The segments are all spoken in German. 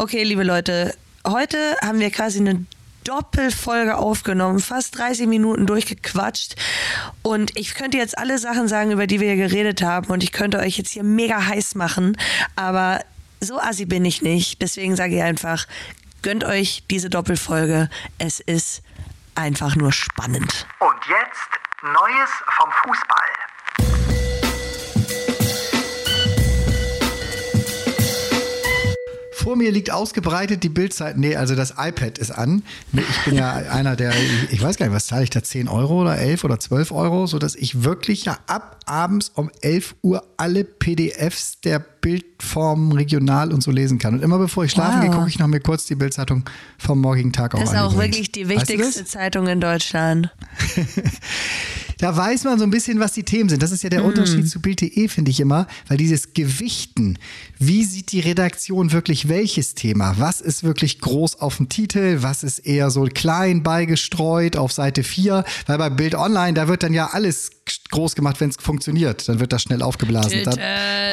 Okay, liebe Leute, heute haben wir quasi eine Doppelfolge aufgenommen, fast 30 Minuten durchgequatscht. Und ich könnte jetzt alle Sachen sagen, über die wir hier geredet haben. Und ich könnte euch jetzt hier mega heiß machen. Aber so assi bin ich nicht. Deswegen sage ich einfach, gönnt euch diese Doppelfolge. Es ist einfach nur spannend. Und jetzt Neues vom Fußball. Vor mir liegt ausgebreitet die Bildzeit. Nee, also das iPad ist an. Ich bin ja einer der, ich weiß gar nicht, was zahle ich da? 10 Euro oder 11 oder 12 Euro, sodass ich wirklich ja ab abends um 11 Uhr alle PDFs der Bildform regional und so lesen kann. Und immer bevor ich schlafen Wow. gehe, gucke ich noch mir kurz die Bildzeitung vom morgigen Tag auch Das ist auch übrigens. wirklich die Weißt du wichtigste? Zeitung in Deutschland. Da weiß man so ein bisschen, was die Themen sind. Das ist ja Mhm. der Unterschied zu Bild.de, finde ich immer, weil dieses Gewichten, wie sieht die Redaktion wirklich welches Thema? Was ist wirklich groß auf dem Titel? Was ist eher so klein beigestreut auf Seite 4? Weil bei Bild Online, da wird dann ja alles groß gemacht, wenn es funktioniert. Dann wird das schnell aufgeblasen. Dann,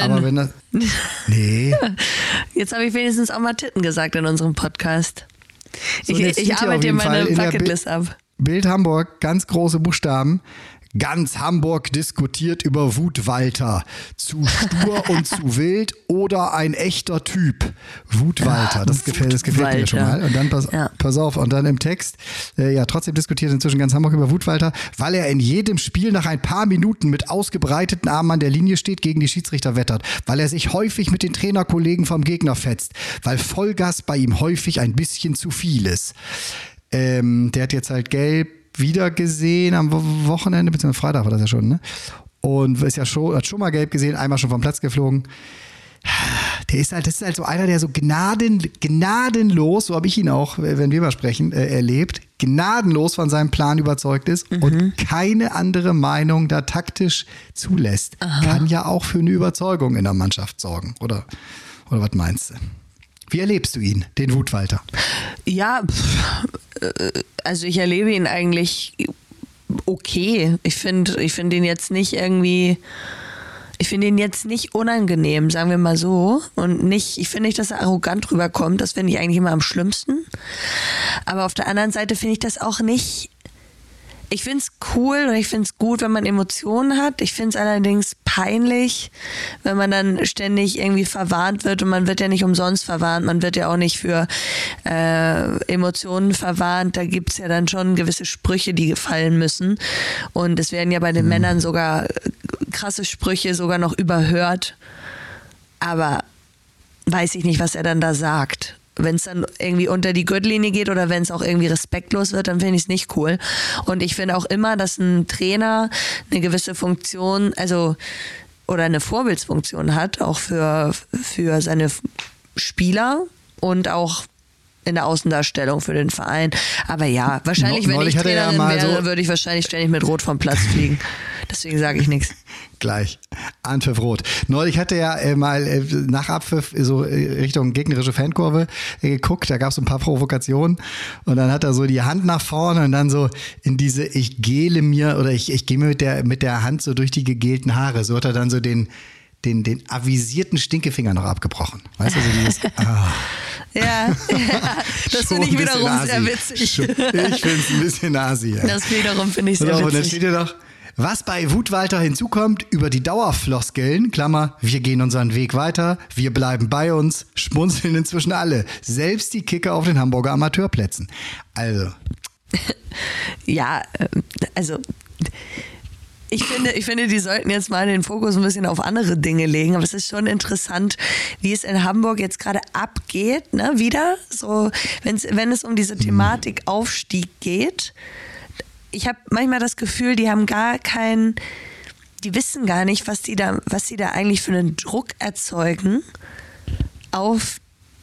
aber wenn das. Nee. Jetzt habe ich wenigstens auch mal Titten gesagt in unserem Podcast. So, ich ich arbeite dir meine Bucketlist ab. Bild Hamburg, ganz große Buchstaben. Ganz Hamburg diskutiert über Wutwalter. Zu stur und zu wild oder ein echter Typ. Wutwalter, das gefällt, das gefällt mir schon mal. Und dann pass, Ja. pass auf, und dann im Text, äh, ja, trotzdem diskutiert inzwischen ganz Hamburg über Wutwalter, weil er in jedem Spiel nach ein paar Minuten mit ausgebreiteten Armen an der Linie steht, gegen die Schiedsrichter wettert, weil er sich häufig mit den Trainerkollegen vom Gegner fetzt, weil Vollgas bei ihm häufig ein bisschen zu viel ist. Ähm, der hat jetzt halt gelb wieder gesehen am Wo- Wochenende, beziehungsweise Freitag war das ja schon, ne? Und ist ja schon, hat schon mal gelb gesehen, einmal schon vom Platz geflogen. Der ist halt, das ist halt so einer, der so gnaden, gnadenlos, so habe ich ihn auch, wenn wir mal sprechen, äh, erlebt, gnadenlos von seinem Plan überzeugt ist und keine andere Meinung da taktisch zulässt. Kann ja auch für eine Überzeugung in der Mannschaft sorgen. Oder, oder was meinst du? Wie erlebst du ihn, den Wutwalter? Ja, äh, also ich erlebe ihn eigentlich okay. Ich finde ich find ihn jetzt nicht irgendwie. Ich finde ihn jetzt nicht unangenehm, sagen wir mal so. Und nicht, ich finde nicht, dass er arrogant rüberkommt. Das finde ich eigentlich immer am schlimmsten. Aber auf der anderen Seite finde ich das auch nicht. Ich finde es cool und ich finde es gut, wenn man Emotionen hat. Ich finde es allerdings peinlich, wenn man dann ständig irgendwie verwarnt wird und man wird ja nicht umsonst verwarnt. Man wird ja auch nicht für äh, Emotionen verwarnt. Da gibt es ja dann schon gewisse Sprüche, die gefallen müssen. Und es werden ja bei den Männern sogar äh, krasse Sprüche sogar noch überhört. Aber weiß ich nicht, was er dann da sagt. Wenn es dann irgendwie unter die Gürtellinie geht oder wenn es auch irgendwie respektlos wird, dann finde ich es nicht cool. Und ich finde auch immer, dass ein Trainer eine gewisse Funktion, also oder eine Vorbildsfunktion hat, auch für, für seine Spieler und auch in der Außendarstellung für den Verein. Aber ja, wahrscheinlich, wenn ich er ja Trainerin wäre, so- würde ich wahrscheinlich ständig mit Rot vom Platz fliegen. Deswegen sage ich nichts. Gleich. Anpfiff rot. Neulich hatte er äh, mal äh, nach Abpfiff so äh, Richtung gegnerische Fankurve äh, geguckt. Da gab es ein paar Provokationen. Und dann hat er so die Hand nach vorne und dann so in diese, ich gele mir oder ich, ich gehe mir mit der, mit der Hand so durch die gegelten Haare. So hat er dann so den, den, den avisierten Stinkefinger noch abgebrochen. Weißt du, so dieses, ah, Ja, das schon finde ich wiederum sehr witzig. Schon- Ich finde es ein bisschen asi. Ja. Das wiederum finde ich sehr auf, Und dann witzig. steht hier noch, was bei Wutwalter hinzukommt, über die Dauerfloskeln, Klammer, wir gehen unseren Weg weiter, wir bleiben bei uns, schmunzeln inzwischen alle. Selbst die Kicker auf den Hamburger Amateurplätzen. Also, Ja, ähm, also ich finde, ich finde, die sollten jetzt mal den Fokus ein bisschen auf andere Dinge legen. Aber es ist schon interessant, wie es in Hamburg jetzt gerade abgeht, ne? Wieder. So, wenn's, wenn es um diese Thematik Aufstieg geht. Ich habe manchmal das Gefühl, die haben gar keinen, die wissen gar nicht, was die da, was sie da eigentlich für einen Druck erzeugen auf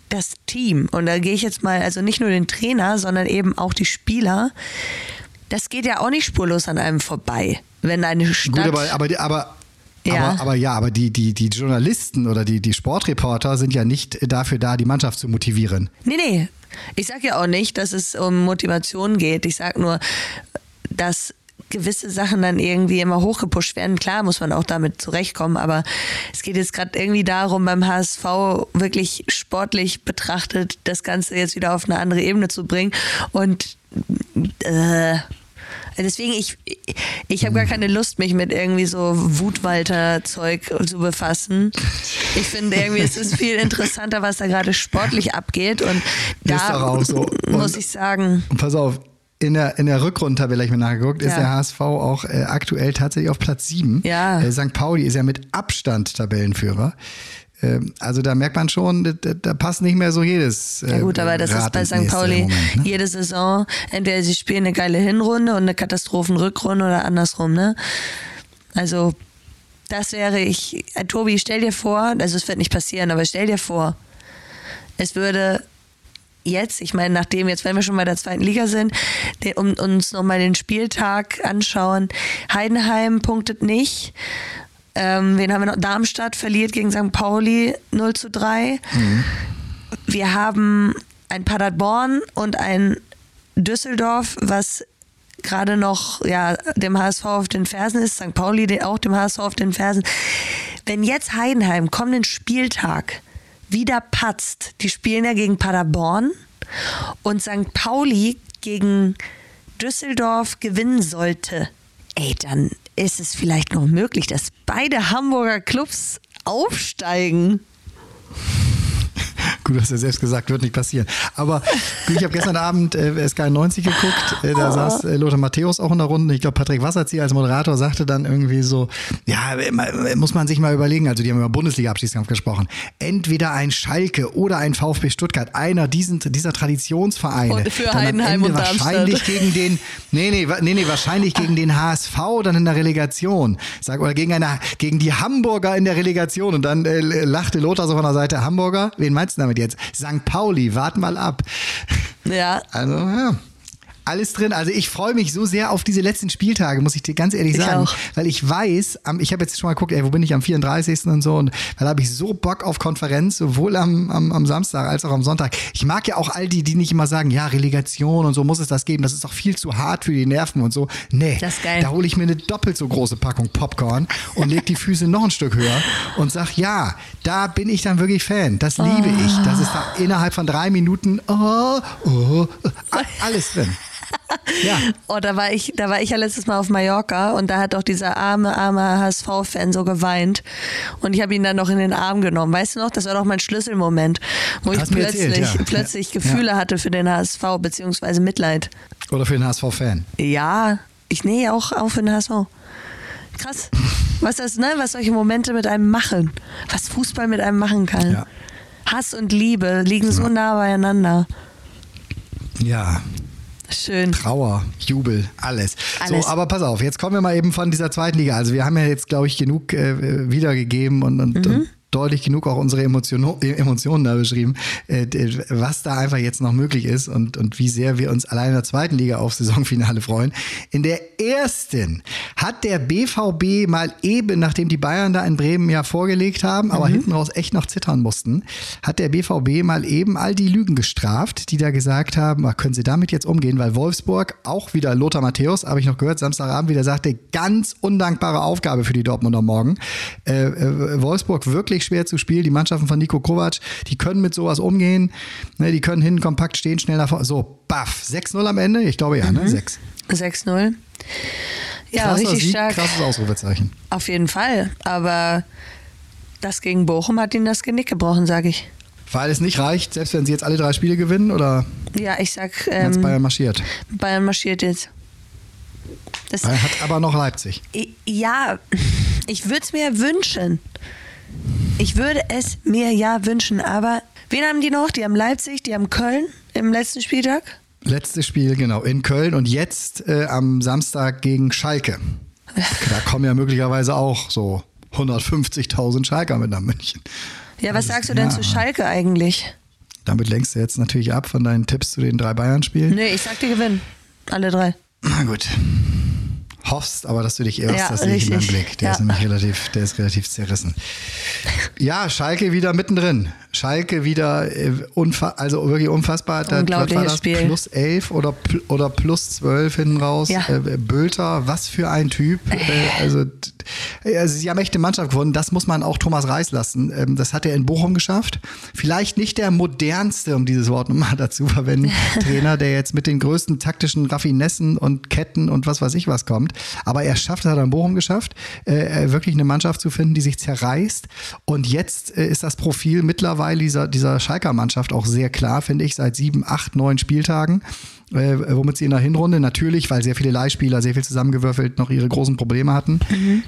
das Team. Und da gehe ich jetzt mal, also nicht nur den Trainer, sondern eben auch die Spieler. Das geht ja auch nicht spurlos an einem vorbei, wenn eine Stadt. gut, aber, aber, die- aber, Ja. aber, aber ja, aber die, die, die Journalisten oder die, die Sportreporter sind ja nicht dafür da, die Mannschaft zu motivieren. Nee, nee. Ich sag ja auch nicht, dass es um Motivation geht. Ich sag nur, dass gewisse Sachen dann irgendwie immer hochgepusht werden. Klar muss man auch damit zurechtkommen, aber es geht jetzt gerade irgendwie darum, beim HSV wirklich sportlich betrachtet, das Ganze jetzt wieder auf eine andere Ebene zu bringen. Und äh, Deswegen, ich, ich habe gar keine Lust, mich mit irgendwie so Wutwalter-Zeug zu befassen. Ich finde irgendwie, es ist viel interessanter, was da gerade sportlich abgeht. Und da so. muss Und- ich sagen, pass auf, in der, in der Rückrundentabelle, ich mir nachgeguckt, ist Ja. der HSV auch äh, aktuell tatsächlich auf Platz 7. Ja. Äh, St. Pauli ist ja mit Abstand Tabellenführer. Ähm, also da merkt man schon, da, da- passt nicht mehr so jedes. Äh, Ja gut, aber das ist Rad bei St. Pauli Moment, ne? jede Saison. Entweder sie spielen eine geile Hinrunde und eine Katastrophenrückrunde oder andersrum, ne? Also, das wäre ich. Äh, Tobi, stell dir vor, also es wird nicht passieren, aber stell dir vor, es würde jetzt, ich meine, nachdem jetzt, wenn wir schon bei der zweiten Liga sind, den, um uns nochmal den Spieltag anschauen, Heidenheim punktet nicht. Ähm, wen haben wir noch? Darmstadt verliert gegen St. Pauli 0 zu 3. Wir haben ein Paderborn und ein Düsseldorf, was gerade noch ja, dem HSV auf den Fersen ist, St. Pauli auch dem HSV auf den Fersen. Wenn jetzt Heidenheim kommenden Spieltag wieder patzt, die spielen ja gegen Paderborn und St. Pauli gegen Düsseldorf gewinnen sollte, ey, dann ist es vielleicht noch möglich, dass beide Hamburger Clubs aufsteigen. Gut, du hast ja selbst gesagt, wird nicht passieren. Aber ich habe gestern Abend äh, SK 90 geguckt, äh, da saß äh, Lothar Matthäus auch in der Runde. Ich glaube, Patrick Wasserzieher als Moderator sagte dann irgendwie so, ja, muss man sich mal überlegen, also die haben über Bundesliga-Abstiegskampf gesprochen, entweder ein Schalke oder ein VfB Stuttgart, einer diesen, dieser Traditionsvereine. Und für dann Heidenheim und Darmstadt. wahrscheinlich gegen den, nee, nee, nee, nee, wahrscheinlich gegen den HSV dann in der Relegation. Sag, oder gegen eine, gegen die Hamburger in der Relegation. Und dann äh, lachte Lothar so von der Seite, Hamburger? Wen meinst du damit jetzt? St. Pauli, wart mal ab. Ja, Also, ja. Alles drin. Also ich freue mich so sehr auf diese letzten Spieltage, muss ich dir ganz ehrlich Ich sagen. auch. Weil ich weiß, ich habe jetzt schon mal geguckt, ey, wo bin ich am 34. und so. Und weil habe ich so Bock auf Konferenz, sowohl am, am, am Samstag als auch am Sonntag. Ich mag ja auch all die, die nicht immer sagen, ja, Relegation und so muss es das geben. Das ist doch viel zu hart für die Nerven und so. Nee, Das ist geil. da hole ich mir eine doppelt so große Packung Popcorn und leg die Füße noch ein Stück höher und sag, ja, da bin ich dann wirklich Fan. Das liebe ich. Das ist da innerhalb von drei Minuten, oh, oh, a- alles drin. Ja, Oh, da war ich, da war ich ja letztes Mal auf Mallorca und da hat doch dieser arme, arme HSV-Fan so geweint. Und ich habe ihn dann noch in den Arm genommen. Weißt du noch, das war doch mein Schlüsselmoment, wo ich plötzlich, erzählt, ja. plötzlich Ja. Gefühle hatte für den HSV, beziehungsweise Mitleid. oder für den HSV-Fan. Ja, ich nähe auch auf für den HSV. Krass. Was das, ne, was solche Momente mit einem machen. Was Fußball mit einem machen kann. Ja. Hass und Liebe liegen so nah beieinander. Ja, Schön. Trauer, Jubel, alles. Alles. So, aber pass auf, jetzt kommen wir mal eben von dieser zweiten Liga. Also wir haben ja jetzt, glaube ich, genug äh, wiedergegeben und, und, und deutlich genug auch unsere Emotion, Emotionen da beschrieben, äh, was da einfach jetzt noch möglich ist und, und wie sehr wir uns allein in der zweiten Liga auf Saisonfinale freuen. In der ersten hat der BVB mal eben, nachdem die Bayern da in Bremen ja vorgelegt haben, aber hinten raus echt noch zittern mussten, hat der BVB mal eben all die Lügen gestraft, die da gesagt haben, ah, können Sie damit jetzt umgehen, weil Wolfsburg, auch wieder Lothar Matthäus, habe ich noch gehört, Samstagabend wieder sagte, ganz undankbare Aufgabe für die Dortmunder morgen. Äh, äh, Wolfsburg wirklich schwer zu spielen, die Mannschaften von Nico Kovac, die können mit sowas umgehen, ne, die können hinten kompakt stehen, schnell nach vorne. So, baff, 6-0 am Ende? Ich glaube ja, ne? 6. 6-0. Ja, Krasser richtig Sieg, stark. krasses Ausrufezeichen. Auf jeden Fall. Aber das gegen Bochum hat ihnen das Genick gebrochen, sage ich. Weil es nicht reicht, selbst wenn sie jetzt alle drei Spiele gewinnen oder Ja, ich sag, ähm, Bayern marschiert? Bayern marschiert jetzt. Das, Bayern hat aber noch Leipzig. Ja, ich würde es mir wünschen. Ich würde es mir ja wünschen, aber wen haben die noch? Die haben Leipzig, die haben Köln im letzten Spieltag. Letztes Spiel, genau, in Köln und jetzt äh, am Samstag gegen Schalke. Da kommen ja möglicherweise auch so 150.000 Schalker mit nach München. Ja, was sagst du denn ja. zu Schalke eigentlich? Damit lenkst du jetzt natürlich ab von deinen Tipps zu den drei Bayern-Spielen. Nee, ich sag, die gewinnen. Alle drei. Na gut. Hoffst, aber dass du dich irrst, Ja, das sehe ich in deinem. Blick. Der Ja. ist nämlich relativ, der ist relativ zerrissen. Ja, Schalke wieder mittendrin. Schalke wieder äh, unfa also wirklich unfassbar. Da- Unglaubliches was war das? Spiel. Plus 11 oder, pl- oder plus 12 hinten raus. Ja. Äh, Bülter, was für ein Typ. Äh, also, t- also sie haben echt eine Mannschaft gewonnen. Das muss man auch Thomas Reis lassen. Ähm, das hat er in Bochum geschafft. Vielleicht nicht der modernste, um dieses Wort nochmal dazu verwenden, Trainer, der jetzt mit den größten taktischen Raffinessen und Ketten und was weiß ich was kommt. Aber er schafft, das hat er in Bochum geschafft, äh, wirklich eine Mannschaft zu finden, die sich zerreißt. Und jetzt äh, ist das Profil mittlerweile dieser, dieser Schalker Mannschaft auch sehr klar, finde ich, seit sieben, acht, neun Spieltagen. Äh, womit sie in der Hinrunde natürlich, weil sehr viele Leihspieler, sehr viel zusammengewürfelt, noch ihre großen Probleme hatten.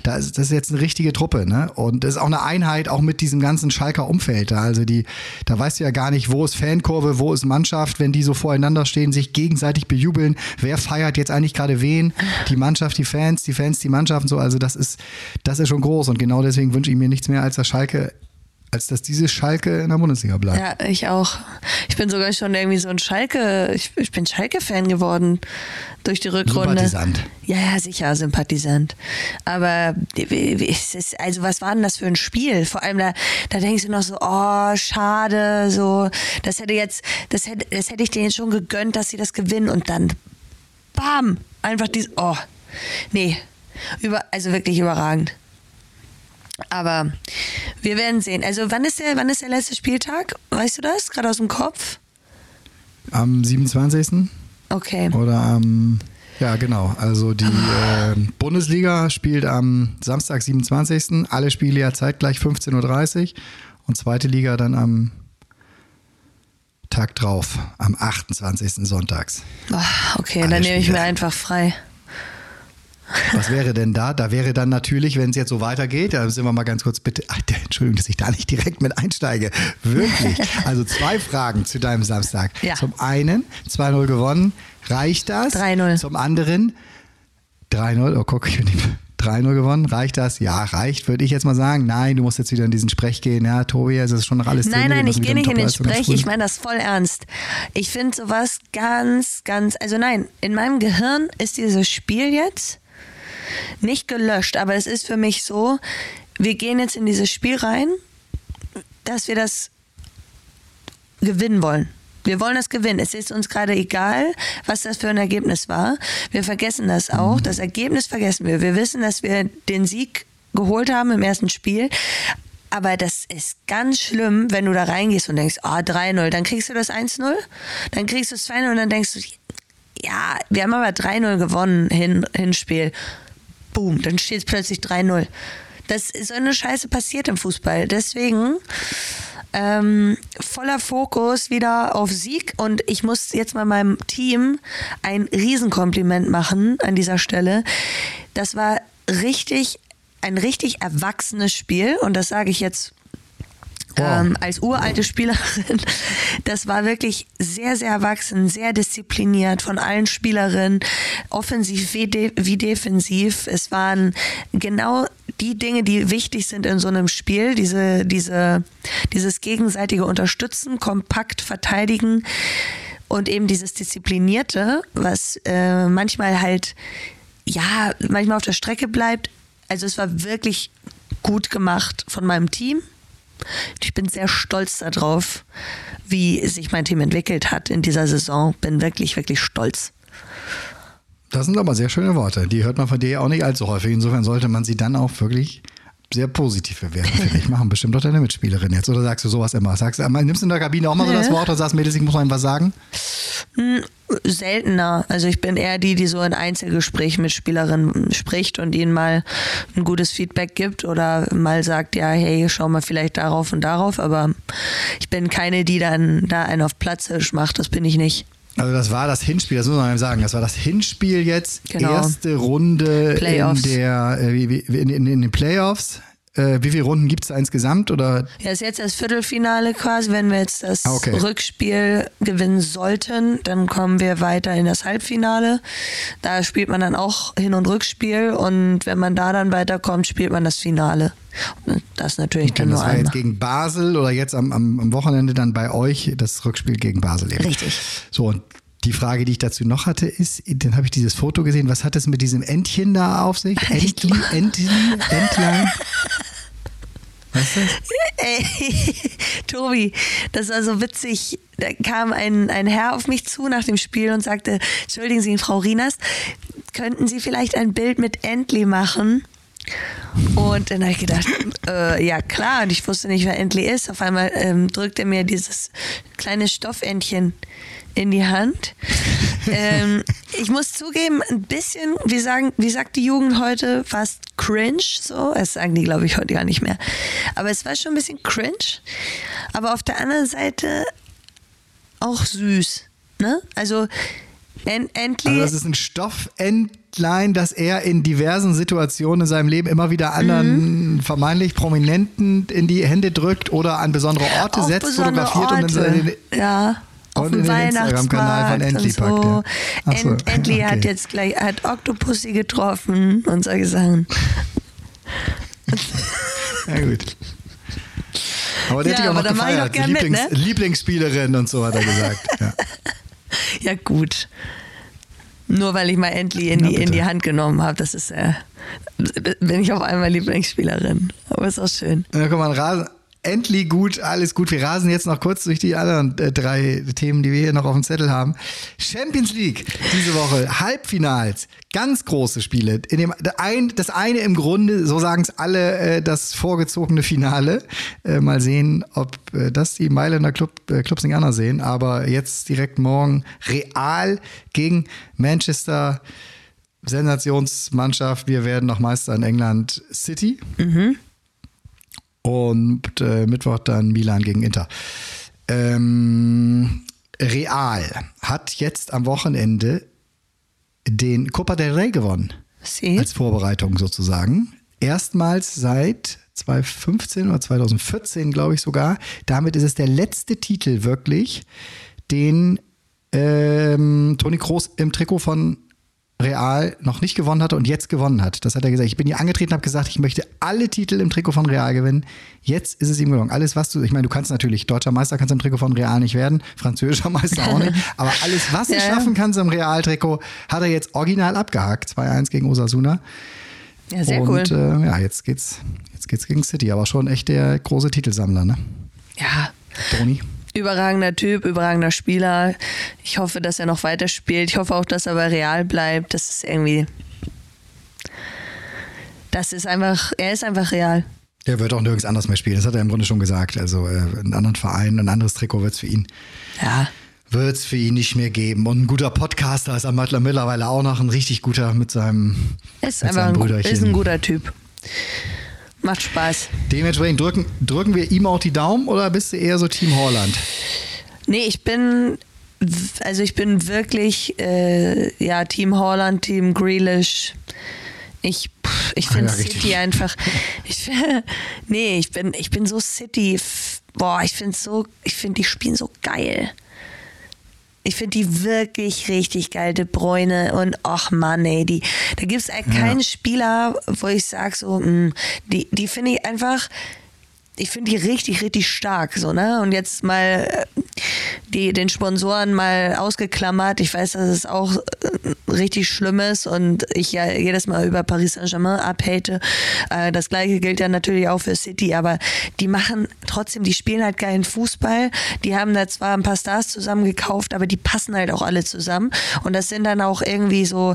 Da ist, das ist jetzt eine richtige Truppe, ne? Und das ist auch eine Einheit, auch mit diesem ganzen Schalker Umfeld da. Also die, da weißt du ja gar nicht, wo ist Fankurve, wo ist Mannschaft, wenn die so voreinander stehen, sich gegenseitig bejubeln. Wer feiert jetzt eigentlich gerade wen? Die Mannschaft, die Fans, die Fans, die Mannschaft und so. Also das ist, das ist schon groß. Und genau deswegen wünsche ich mir nichts mehr als das Schalke, als dass diese Schalke in der Bundesliga bleibt. Ja, ich auch. Ich bin sogar schon irgendwie so ein Schalke, ich, ich bin Schalke-Fan geworden durch die Rückrunde. Sympathisant. Ja, ja, sicher, Sympathisant. Aber ist also was war denn das für ein Spiel? Vor allem da, da denkst du noch so, oh, schade, so, das hätte jetzt, das hätte, das hätte ich denen jetzt schon gegönnt, dass sie das gewinnen und dann, bam, einfach dieses, oh, nee, über, also wirklich überragend. Aber wir werden sehen. Also wann ist der, wann ist der letzte Spieltag? Weißt du das? Gerade aus dem Kopf? Am 27. Okay. Oder am, ja genau, also die äh, Bundesliga spielt am Samstag, 27. Alle Spiele ja zeitgleich 15.30 Uhr und zweite Liga dann am Tag drauf, am 28. sonntags. Ah, okay, Alle dann nehme ich mir einfach frei. Was wäre denn da? Da wäre dann natürlich, wenn es jetzt so weitergeht, da sind wir mal ganz kurz bitte, Ach, Entschuldigung, dass ich da nicht direkt mit einsteige. Wirklich. Also zwei Fragen zu deinem Samstag. Ja. Zum einen 2-0 gewonnen. Reicht das? 3-0. Zum anderen 3-0. Oh, guck, ich bin nicht. 3-0 gewonnen. Reicht das? Ja, reicht, würde ich jetzt mal sagen. Nein, du musst jetzt wieder in diesen Sprech gehen. Ja, Tobi, es ist schon noch alles drin. Nein, Wir nein, ich gehe nicht in den Sprech, ich meine das voll ernst. Ich finde sowas ganz, ganz, also nein, in meinem Gehirn ist dieses Spiel jetzt nicht gelöscht, aber es ist für mich so, wir gehen jetzt in dieses Spiel rein, dass wir das gewinnen wollen. Wir wollen das gewinnen. Es ist uns gerade egal, was das für ein Ergebnis war. Wir vergessen das auch. Das Ergebnis vergessen wir. Wir wissen, dass wir den Sieg geholt haben im ersten Spiel. Aber das ist ganz schlimm, wenn du da reingehst und denkst, ah, 3-0, dann kriegst du das 1-0, dann kriegst du das 2-0 und dann denkst du, ja, wir haben aber 3-0 gewonnen, hin, Hinspiel. Boom, dann steht es plötzlich 3-0. Das ist so eine Scheiße passiert im Fußball. Deswegen ähm, voller Fokus wieder auf Sieg und ich muss jetzt mal meinem Team ein Riesenkompliment machen an dieser Stelle. Das war richtig, ein richtig erwachsenes Spiel und das sage ich jetzt Wow. ähm, als uralte Spielerin. Das war wirklich sehr, sehr erwachsen, sehr diszipliniert von allen Spielerinnen, offensiv wie, de wie defensiv. Es waren genau die Dinge, die wichtig sind in so einem Spiel, diese, diese, dieses gegenseitige Unterstützen, kompakt verteidigen und eben dieses Disziplinierte, was äh, manchmal halt, ja, manchmal auf der Strecke bleibt. Also es war wirklich gut gemacht von meinem Team. Ich bin sehr stolz darauf, wie sich mein Team entwickelt hat in dieser Saison. Bin wirklich, wirklich stolz. Das sind aber sehr schöne Worte. Die hört man von dir auch nicht allzu häufig. Insofern sollte man sie dann auch wirklich sehr positiv bewerten, finde ich. Machen bestimmt doch deine Mitspielerin jetzt. Oder sagst du sowas immer? Sagst du, nimmst du in der Kabine auch mal so das Wort und sagst, Mädels, ich muss mal was sagen? Seltener. Also ich bin eher die, die so in Einzelgesprächen mit Spielerinnen spricht und ihnen mal ein gutes Feedback gibt oder mal sagt, ja, hey, schau mal vielleicht darauf und darauf. Aber ich bin keine, die dann da einen auf Platzisch macht. Das bin ich nicht. Also das war das Hinspiel, das muss man sagen. Das war das Hinspiel jetzt, Genau. erste Runde Playoffs. in, der, äh, in, in, in den Playoffs. Äh, wie viele Runden gibt es da insgesamt? Oder Ja, ist jetzt das Viertelfinale quasi. Wenn wir jetzt das Ah, okay. Rückspiel gewinnen sollten, dann kommen wir weiter in das Halbfinale. Da spielt man dann auch Hin- und Rückspiel und wenn man da dann weiterkommt, spielt man das Finale. Das natürlich dann das nur war jetzt einmal. gegen Basel oder jetzt am, am, am Wochenende dann bei euch das Rückspiel gegen Basel eben. Richtig. So, und Die Frage, die ich dazu noch hatte, ist, dann habe ich dieses Foto gesehen, was hat es mit diesem Entchen da auf sich? Entli, Entli, Entlein? Was ist das? Ey, Tobi, das war so witzig. Da kam ein, ein Herr auf mich zu nach dem Spiel und sagte, entschuldigen Sie, Frau Rinas, könnten Sie vielleicht ein Bild mit Entli machen? Und dann habe ich gedacht, äh, ja klar, und ich wusste nicht, wer Entli ist. Auf einmal ähm, drückt er mir dieses kleine Stoffentchen in die Hand. ähm, ich muss zugeben, ein bisschen, wie, sagen, wie sagt die Jugend heute, fast cringe, so. Das sagen die, glaube ich, heute gar nicht mehr. Aber es war schon ein bisschen cringe. Aber auf der anderen Seite auch süß. Ne? Also, en endlich. Also das ist ein Stoffentlein, das er in diversen Situationen in seinem Leben immer wieder anderen Mhm. vermeintlich Prominenten in die Hände drückt oder an besondere Orte auf setzt, besondere fotografiert und in Orte. seine, ja. Auf und dem Instagram-Kanal von Weihnachtsmarkt Entli und so. packt, ja. So, Ent, Entli hat okay. jetzt gleich, hat Octopussy getroffen und solche Sachen. Ja, gut. Aber der Ja, hat dich auch noch da gefeiert. auch gern mit, Lieblings, ne? Lieblingsspielerin und so hat er gesagt. Ja. Ja, gut. Nur weil ich mal Entli in, die, in die Hand genommen habe, das ist äh, bin ich auf einmal Lieblingsspielerin. Aber ist auch schön. Dann kommt man rasen. Endlich gut, alles gut. Wir rasen jetzt noch kurz durch die anderen äh, drei Themen, die wir hier noch auf dem Zettel haben. Champions League diese Woche, Halbfinals, ganz große Spiele. In dem, ein, das eine im Grunde, so sagen es alle, äh, das vorgezogene Finale. Äh, mal sehen, ob äh, das die Mailänder Club, äh, Clubs nicht anders sehen. Aber jetzt direkt morgen Real gegen Manchester. Sensationsmannschaft. Wir werden noch Meister in England City. Und äh, Mittwoch dann Milan gegen Inter. Ähm, Real hat jetzt am Wochenende den Copa del Rey gewonnen. Sie? Als Vorbereitung sozusagen. Erstmals seit 2015 oder 2014, glaube ich sogar. Damit ist es der letzte Titel wirklich, den ähm, Toni Kroos im Trikot von Real noch nicht gewonnen hatte und jetzt gewonnen hat. Das hat er gesagt. Ich bin hier angetreten, habe gesagt, ich möchte alle Titel im Trikot von Real gewinnen. Jetzt ist es ihm gelungen. Alles, was du, ich meine, du kannst natürlich, deutscher Meister kannst du im Trikot von Real nicht werden, französischer Meister auch nicht, aber alles, was du Ja, ja. schaffen kannst im Real-Trikot, hat er jetzt original abgehakt. 2-1 gegen Osasuna. Ja, sehr cool. und äh, ja, jetzt geht's, jetzt geht's gegen City, aber schon echt der große Titelsammler, ne? ja, Toni. Überragender Typ, überragender Spieler. Ich hoffe, dass er noch weiter spielt. Ich hoffe auch, dass er bei Real bleibt. Das ist irgendwie. Das ist einfach, er ist einfach real. Er wird auch nirgends anders mehr spielen. Das hat er im Grunde schon gesagt. Also äh, einen anderen Verein, ein anderes Trikot wird's für ihn Ja. wird's für ihn nicht mehr geben. Und ein guter Podcaster ist er mittlerweile auch noch ein richtig guter mit seinem, Ist mit einfach seinem ein, Brüderchen. ist ein guter Typ. Macht Spaß. Dementsprechend drücken, drücken wir ihm auch die Daumen oder bist du eher so Team Holland? Nee, ich bin, also ich bin wirklich, äh, ja, Team Holland, Team Grealish. Ich, ich finde Ah ja, richtig. City einfach, ich, nee, ich bin, ich bin so City, boah, ich finde so, ich finde die spielen so geil. Ich finde die wirklich richtig geil, De Bruyne und ach Mann, ey, die, da gibt es keinen Spieler, wo ich sage so, mh, die, die finde ich einfach, ich finde die richtig, richtig stark, so, ne? Und jetzt mal äh, die, den Sponsoren mal ausgeklammert. Ich weiß, dass es auch äh, richtig schlimm ist und ich ja jedes Mal über Paris Saint-Germain abhate. Äh, das gleiche gilt ja natürlich auch für City, aber die machen trotzdem, die spielen halt geilen Fußball. Die haben da zwar ein paar Stars zusammen gekauft, aber die passen halt auch alle zusammen. Und das sind dann auch irgendwie so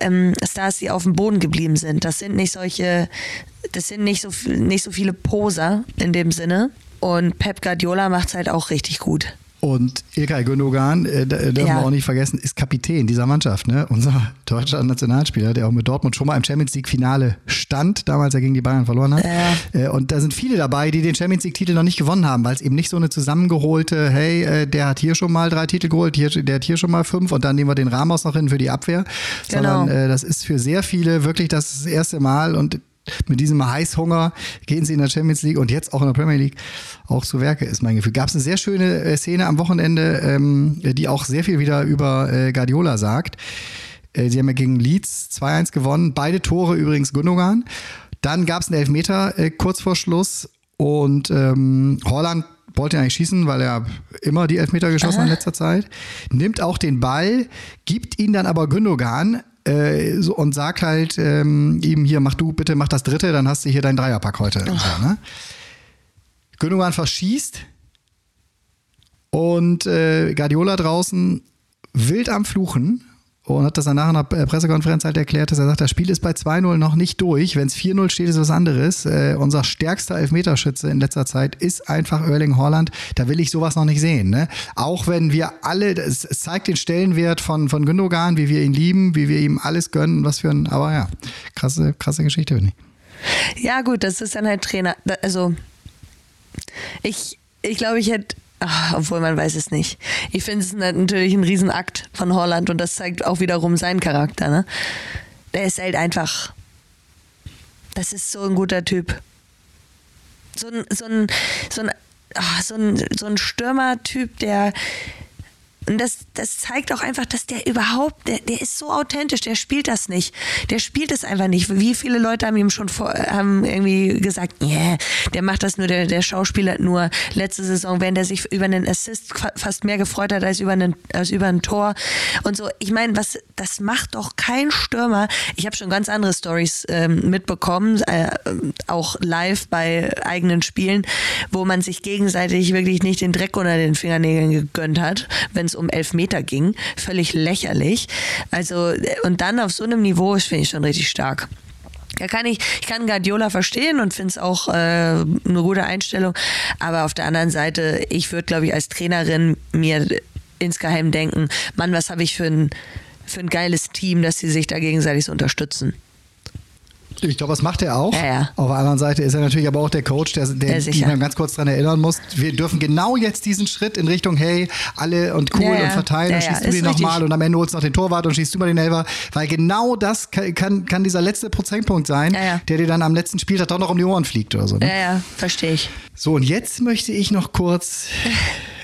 ähm, Stars, die auf dem Boden geblieben sind. Das sind nicht solche das sind nicht so, nicht so viele Poser in dem Sinne. Und Pep Guardiola macht es halt auch richtig gut. Und Ilkay Gündogan, äh, äh, dürfen Ja. wir auch nicht vergessen, ist Kapitän dieser Mannschaft. Ne? Unser deutscher Nationalspieler, der auch mit Dortmund schon mal im Champions League-Finale stand, damals er gegen die Bayern verloren hat. Äh, und da sind viele dabei, die den Champions League-Titel noch nicht gewonnen haben, weil es eben nicht so eine zusammengeholte, hey, äh, der hat hier schon mal drei Titel geholt, hier, der hat hier schon mal fünf und dann nehmen wir den Ramos noch hin für die Abwehr. Genau. Sondern äh, das ist für sehr viele wirklich das erste Mal und mit diesem Heißhunger gehen sie in der Champions League und jetzt auch in der Premier League auch zu Werke, ist mein Gefühl. Gab es eine sehr schöne äh, Szene am Wochenende, ähm, die auch sehr viel wieder über äh, Guardiola sagt. Äh, sie haben ja gegen Leeds 2-1 gewonnen, beide Tore übrigens Gundogan. Dann gab es einen Elfmeter äh, kurz vor Schluss und ähm, Holland wollte ihn eigentlich schießen, weil er immer die Elfmeter geschossen hat in letzter Zeit. Nimmt auch den Ball, gibt ihn dann aber Gündogan äh, so, und sagt halt ähm, ihm hier, mach du bitte, mach das dritte, dann hast du hier deinen Dreierpack heute. Und So, ne? Gündogan verschießt und äh, Guardiola draußen wild am Fluchen und hat das danach in der Pressekonferenz halt erklärt, dass er sagt, das Spiel ist bei 2-0 noch nicht durch. Wenn es 4-0 steht, ist was anderes. Äh, unser stärkster Elfmeterschütze in letzter Zeit ist einfach Erling Haaland. Da will ich sowas noch nicht sehen. Ne? Auch wenn wir alle, es zeigt den Stellenwert von, von Gündogan, wie wir ihn lieben, wie wir ihm alles gönnen, was für ein, aber ja, krasse, krasse Geschichte, finde ich. Ja, gut, das ist dann halt Trainer. Also, ich, ich glaube, ich hätte Ach, obwohl man weiß es nicht. Ich finde es natürlich ein Riesenakt von Holland und das zeigt auch wiederum seinen Charakter. Ne? Der ist halt einfach. Das ist so ein guter Typ. So ein, so ein, so ein, ach, so ein, so ein Stürmertyp, der und das, das zeigt auch einfach, dass der überhaupt, der, der ist so authentisch, der spielt das nicht. Der spielt es einfach nicht. Wie viele Leute haben ihm schon vor, haben irgendwie gesagt, yeah, der macht das nur, der, der Schauspieler nur. Letzte Saison, wenn der sich über einen Assist fast mehr gefreut hat als über einen, als über ein Tor. Und so, ich meine, was, das macht doch kein Stürmer. Ich habe schon ganz andere Stories ähm, mitbekommen, äh, auch live bei eigenen Spielen, wo man sich gegenseitig wirklich nicht den Dreck unter den Fingernägeln gegönnt hat, wenn es um elf Meter ging. Völlig lächerlich. Also, und dann auf so einem Niveau, finde ich schon richtig stark. Da kann ich, ich kann Guardiola verstehen und finde es auch äh, eine gute Einstellung. Aber auf der anderen Seite, ich würde, glaube ich, als Trainerin mir insgeheim denken, Mann, was habe ich für ein, für ein geiles Team, dass sie sich da gegenseitig so unterstützen. Ich glaube, das macht er auch. Ja, ja. Auf der anderen Seite ist er natürlich aber auch der Coach, der, der sicher. ihn ganz kurz daran erinnern muss. Wir dürfen genau jetzt diesen Schritt in Richtung, hey, alle und cool Ja, und verteilen und schießt du den nochmal und am Ende holst du noch den Torwart und schießt du mal den Elfer. Weil genau das kann, kann, kann dieser letzte Prozentpunkt sein, der dir dann am letzten Spieltag doch noch um die Ohren fliegt oder so. Ne? Ja, ja, verstehe ich. So, und jetzt möchte ich noch kurz,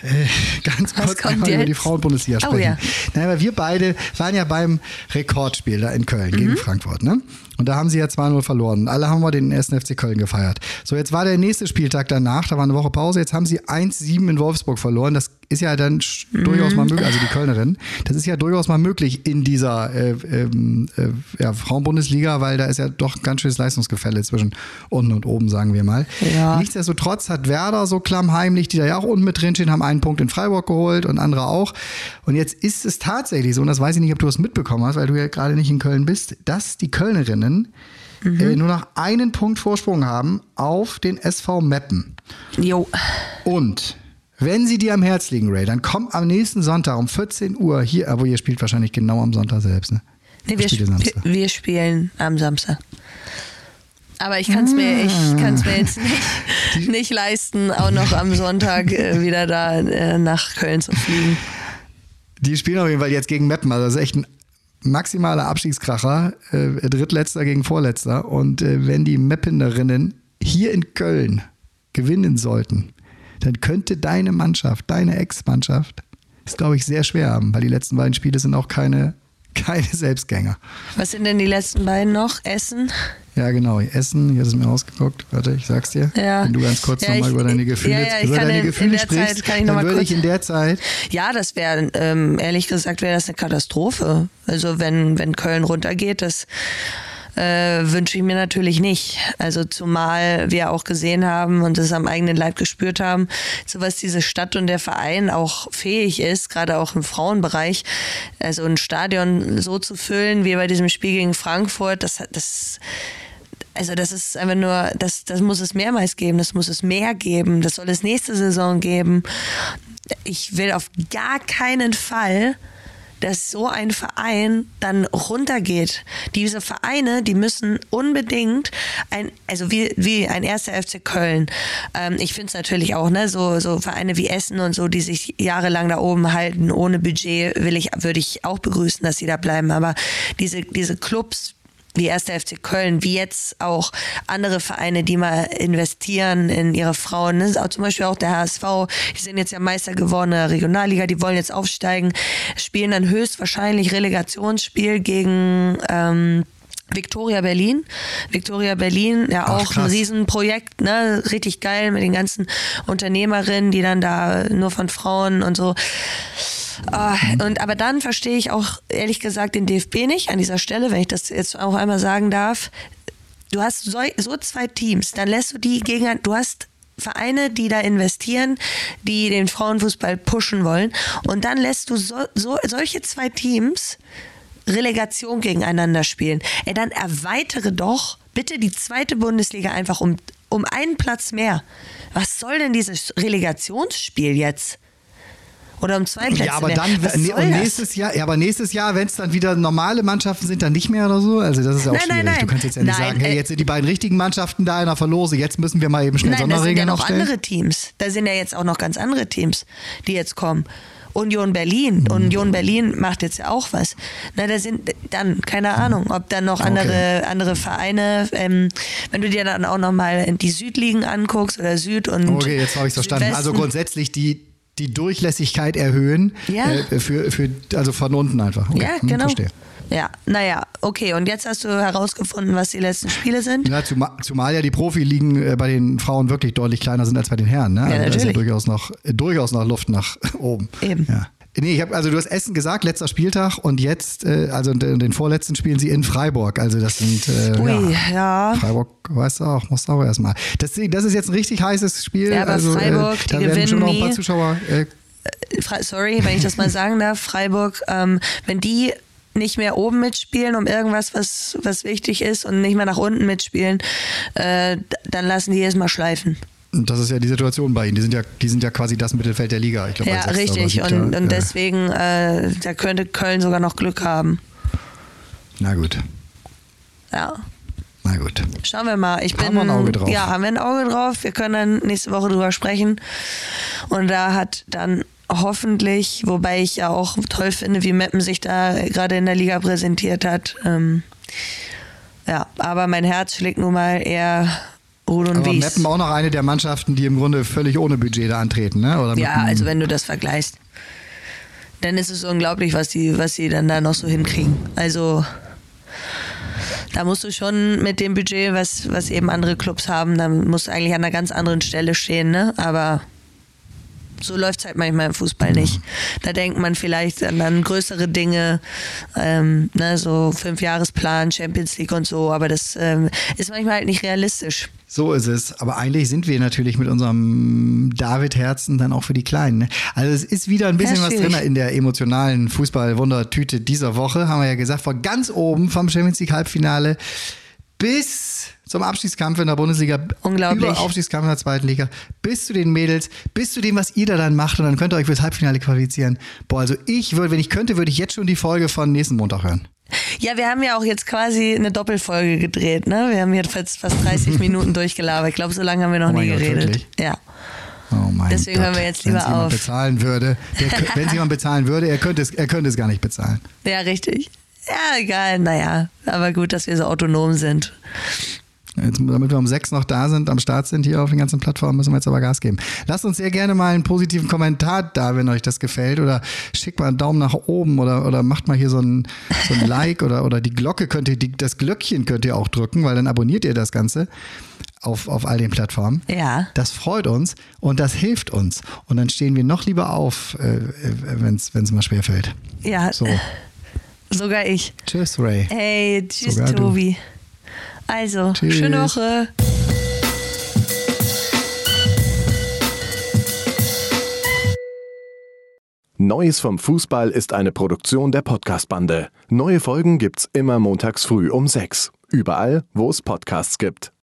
äh, ganz Was kurz einmal über die Frauenbundesliga Oh, sprechen. ja. Naja, weil wir beide waren ja beim Rekordspiel da in Köln Mhm. gegen Frankfurt, ne? Und da haben sie ja 2-0 verloren. Alle haben wir den ersten FC Köln gefeiert. So, jetzt war der nächste Spieltag danach, da war eine Woche Pause, jetzt haben sie 1-7 in Wolfsburg verloren. Das ist ja dann Mhm. durchaus mal möglich, also die Kölnerin, das ist ja durchaus mal möglich in dieser äh, ähm, äh, ja, Frauenbundesliga, weil da ist ja doch ein ganz schönes Leistungsgefälle zwischen unten und oben, sagen wir mal. Ja. Nichtsdestotrotz hat Werder so klammheimlich, die da ja auch unten mit drinstehen, haben einen Punkt in Freiburg geholt und andere auch. Und jetzt ist es tatsächlich so, und das weiß ich nicht, ob du es mitbekommen hast, weil du ja gerade nicht in Köln bist, dass die Kölnerinnen äh, nur noch einen Punkt Vorsprung haben auf den SV Meppen. Jo. Und wenn sie dir am Herz liegen, Ray, dann komm am nächsten Sonntag um 14 Uhr hier, aber ihr spielt wahrscheinlich genau am Sonntag selbst, ne? Nee, wir, sp wir spielen am Samstag. Aber ich kann es mir, ich kann's mir jetzt nicht, nicht leisten, auch noch am Sonntag äh, wieder da äh, nach Köln zu fliegen. Die spielen auf jeden Fall jetzt gegen Meppen. Also das ist echt ein maximaler Abstiegskracher. Äh, Drittletzter gegen Vorletzter. Und wenn die Meppenderinnen hier in Köln gewinnen sollten, dann könnte deine Mannschaft, deine Ex-Mannschaft, es glaube ich sehr schwer haben, weil die letzten beiden Spiele sind auch keine, keine Selbstgänger. Was sind denn die letzten beiden noch? Essen? Ja, genau. Essen, hier ist es mir ausgeguckt. Warte, ich sag's dir. Ja. Wenn du ganz kurz Ja, nochmal ich- über deine Gefühle, ja, ja, ich über deine in- in Gefühle der sprichst, ich dann würde kurz- ich in der Zeit Ja, das wäre, ähm, ehrlich gesagt, wäre das eine Katastrophe. Also wenn, wenn Köln runtergeht, das äh, wünsche ich mir natürlich nicht. Also zumal wir auch gesehen haben und es am eigenen Leib gespürt haben, zu was diese Stadt und der Verein auch fähig ist, gerade auch im Frauenbereich, also ein Stadion so zu füllen wie bei diesem Spiel gegen Frankfurt, das, das also das ist einfach nur, das, das muss es mehrmals geben, das muss es mehr geben, das soll es nächste Saison geben. Ich will auf gar keinen Fall, dass so ein Verein dann runtergeht. Diese Vereine, die müssen unbedingt ein, also wie, wie ein erster FC Köln. Ähm, ich finde es natürlich auch, ne, so, so Vereine wie Essen und so, die sich jahrelang da oben halten, ohne Budget, will ich, würde ich auch begrüßen, dass sie da bleiben. Aber diese, diese Clubs, wie 1. FC Köln, wie jetzt auch andere Vereine, die mal investieren in ihre Frauen. Ne? Auch zum Beispiel auch der HSV, die sind jetzt ja Meister geworden in der Regionalliga, die wollen jetzt aufsteigen, spielen dann höchstwahrscheinlich Relegationsspiel gegen ähm, Victoria Berlin. Victoria Berlin, ja Ach, auch ein krass. Riesenprojekt, ne? Richtig geil mit den ganzen Unternehmerinnen, die dann da nur von Frauen und so. Ah, Und aber dann verstehe ich auch ehrlich gesagt den DFB nicht an dieser Stelle, wenn ich das jetzt auch einmal sagen darf. Du hast so, so zwei Teams, dann lässt du die gegen, du hast Vereine, die da investieren, die den Frauenfußball pushen wollen, und dann lässt du so, so, solche zwei Teams Relegation gegeneinander spielen. Ey, dann erweitere doch bitte die zweite Bundesliga einfach um, um einen Platz mehr. Was soll denn dieses Relegationsspiel jetzt? Oder um zwei Plätze Ja, aber mehr? dann Was nee, und das? nächstes Jahr, ja, aber nächstes Jahr, wenn es dann wieder normale Mannschaften sind, dann nicht mehr oder so. Also das ist ja auch Nein, nein, schwierig. Du nein. kannst jetzt ja nicht Nein, sagen, hey, äh, jetzt sind die beiden richtigen Mannschaften da in der Verlose, jetzt müssen wir mal eben schnell Nein, da sind ja Sonderregeln noch aufstellen. andere Teams. Da sind ja jetzt auch noch ganz andere Teams, die jetzt kommen. Union Berlin. Union Berlin macht jetzt ja auch was. Na, da sind dann, keine Ahnung, ob dann noch andere, andere Vereine, ähm, wenn du dir dann auch nochmal die Südligen anguckst oder Süd und. Okay, jetzt habe ich verstanden. Also grundsätzlich die, die Durchlässigkeit erhöhen Ja. äh, für, für, also von unten einfach. Okay, Ja, hm, genau. Verstehe. Ja, naja, okay. Und jetzt hast du herausgefunden, was die letzten Spiele sind. Ja, zumal, zumal ja die Profiligen äh, bei den Frauen wirklich deutlich kleiner sind als bei den Herren. Ne? Also da ist ja natürlich. durchaus noch, äh, durchaus noch Luft nach oben. Eben. Ja. Nee, ich habe also du hast Essen gesagt, letzter Spieltag und jetzt, äh, also den, den vorletzten spielen sie in Freiburg. Also das sind äh, Ui, ja. ja. Freiburg, weißt du auch, musst du auch erstmal. Das, das ist jetzt ein richtig heißes Spiel. Ja, aber also, Freiburg, die da werden gewinnen schon noch ein paar. Zuschauer. Äh, Fra- sorry, wenn ich das mal sagen darf, Freiburg, ähm, wenn die nicht mehr oben mitspielen um irgendwas, was, was wichtig ist und nicht mehr nach unten mitspielen, äh, dann lassen die erstmal schleifen. Und das ist ja die Situation bei ihnen. Die sind ja, die sind ja quasi das Mittelfeld der Liga. Ich glaube, Ja, richtig. Und, und äh, deswegen, äh, da könnte Köln sogar noch Glück haben. Na gut, Ja. na gut. Schauen wir mal. Ich Haben bin, wir ein Auge drauf. Ja, haben wir ein Auge drauf. Wir können dann nächste Woche drüber sprechen. Und da hat dann hoffentlich, wobei ich ja auch toll finde, wie Meppen sich da gerade in der Liga präsentiert hat. Ähm, ja, aber mein Herz schlägt nun mal eher Und Aber Wies. Meppen auch noch eine der Mannschaften, die im Grunde völlig ohne Budget da antreten, ne? Oder Ja, also wenn du das vergleichst, dann ist es unglaublich, was die, was sie dann da noch so hinkriegen. Also da musst du schon mit dem Budget, was, was eben andere Clubs haben, dann musst du eigentlich an einer ganz anderen Stelle stehen, ne? Aber so läuft es halt manchmal im Fußball nicht. Da denkt man vielleicht an dann größere Dinge, ähm, ne, so Fünfjahresplan, Champions League und so, aber das ähm, ist manchmal halt nicht realistisch. So ist es. Aber eigentlich sind wir natürlich mit unserem David-Herzen dann auch für die Kleinen. Ne? Also es ist wieder ein bisschen Ja, was drin in der emotionalen Fußball-Wundertüte dieser Woche, haben wir ja gesagt, von ganz oben vom Champions League Halbfinale bis zum Abstiegskampf in der Bundesliga, Unglaublich. über Aufstiegskampf in der zweiten Liga, bis zu den Mädels, bis zu dem, was ihr da dann macht und dann könnt ihr euch fürs Halbfinale qualifizieren. Boah, also ich würde, wenn ich könnte, würde ich jetzt schon die Folge von nächsten Montag hören. Ja, wir haben ja auch jetzt quasi eine Doppelfolge gedreht, ne? Wir haben jetzt fast, fast 30 Minuten durchgelabert. Ich glaube, so lange haben wir noch Oh nie Gott, geredet. wirklich? Ja. Oh mein Deswegen Gott. hören wir jetzt Wenn's lieber jemand auf. bezahlen würde, wenn es jemand bezahlen würde, er könnte, es, er könnte es gar nicht bezahlen. Ja, richtig. Ja, egal, naja. Aber gut, dass wir so autonom sind. Jetzt, damit wir um sechs noch da sind, am Start sind hier auf den ganzen Plattformen, müssen wir jetzt aber Gas geben. Lasst uns sehr gerne mal einen positiven Kommentar da, wenn euch das gefällt. Oder schickt mal einen Daumen nach oben oder, oder macht mal hier so ein, so ein Like oder, oder die Glocke könnt ihr, die, das Glöckchen könnt ihr auch drücken, weil dann abonniert ihr das Ganze auf, auf all den Plattformen. Ja. Das freut uns und das hilft uns. Und dann stehen wir noch lieber auf, äh, wenn es mal schwerfällt. Ja, So, sogar ich. tschüss Ray. Hey, tschüss, Sogar du. Tobi. Also, Tschüss. schöne Woche. Neues vom Fußball ist eine Produktion der Podcast-Bande. Neue Folgen gibt's immer montags früh um sechs. Überall, wo es Podcasts gibt.